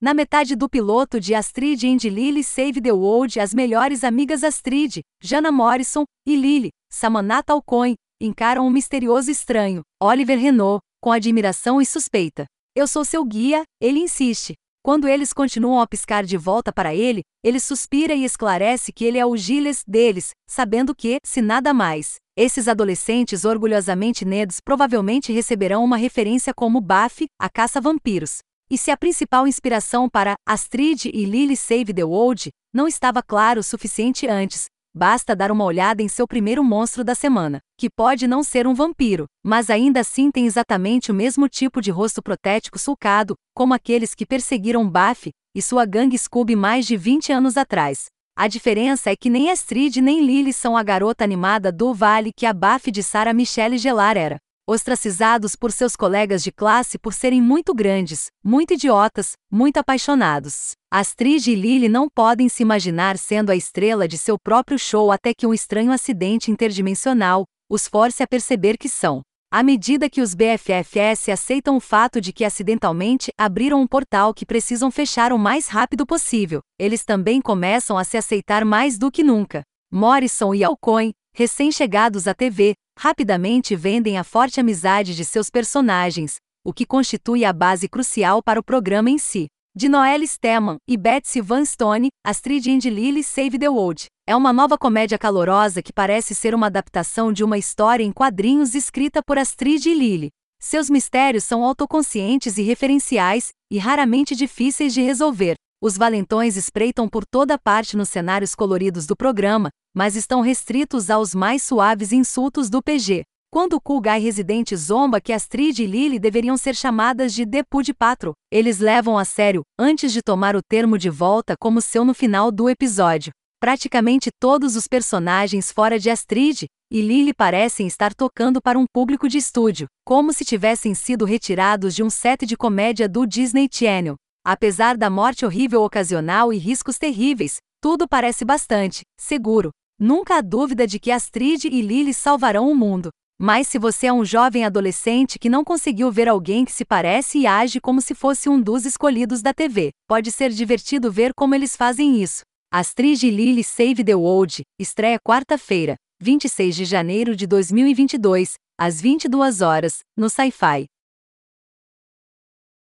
Na metade do piloto de Astrid and Lily Save the World, as melhores amigas Astrid, Jana Morrison e Lily, Samanata Alcoin, encaram um misterioso estranho, Oliver Renault, com admiração e suspeita. Eu sou seu guia, ele insiste. Quando eles continuam a piscar de volta para ele, ele suspira e esclarece que ele é o Gilles deles, sabendo que, se nada mais, esses adolescentes orgulhosamente nerds provavelmente receberão uma referência como Buffy, a caça-vampiros. E se a principal inspiração para Astrid e Lily Save the World não estava claro o suficiente antes, basta dar uma olhada em seu primeiro monstro da semana, que pode não ser um vampiro, mas ainda assim tem exatamente o mesmo tipo de rosto protético sulcado, como aqueles que perseguiram Buffy e sua gangue Scooby mais de 20 anos atrás. A diferença é que nem Astrid nem Lily são a garota animada do Vale que a Buffy de Sarah Michelle Gellar era ostracizados por seus colegas de classe por serem muito grandes, muito idiotas, muito apaixonados. Astrid e Lily não podem se imaginar sendo a estrela de seu próprio show até que um estranho acidente interdimensional os force a perceber que são. À medida que os BFFS aceitam o fato de que acidentalmente abriram um portal que precisam fechar o mais rápido possível, eles também começam a se aceitar mais do que nunca. Morrison e Alcoin, recém-chegados à TV, rapidamente vendem a forte amizade de seus personagens, o que constitui a base crucial para o programa em si. De Noelle Steman e Betsy Van Stone, Astrid and Lily Save the World. É uma nova comédia calorosa que parece ser uma adaptação de uma história em quadrinhos escrita por Astrid e Lily. Seus mistérios são autoconscientes e referenciais, e raramente difíceis de resolver. Os valentões espreitam por toda parte nos cenários coloridos do programa, mas estão restritos aos mais suaves insultos do PG. Quando o guy residente zomba que Astrid e Lily deveriam ser chamadas de Depu de Patro, eles levam a sério, antes de tomar o termo de volta como seu no final do episódio. Praticamente todos os personagens fora de Astrid e Lily parecem estar tocando para um público de estúdio, como se tivessem sido retirados de um set de comédia do Disney Channel. Apesar da morte horrível ocasional e riscos terríveis, tudo parece bastante seguro. Nunca há dúvida de que Astrid e Lily salvarão o mundo. Mas se você é um jovem adolescente que não conseguiu ver alguém que se parece e age como se fosse um dos escolhidos da TV, pode ser divertido ver como eles fazem isso. Astrid e Lily Save the World estreia quarta-feira, 26 de janeiro de 2022, às 22 horas, no Sci-Fi.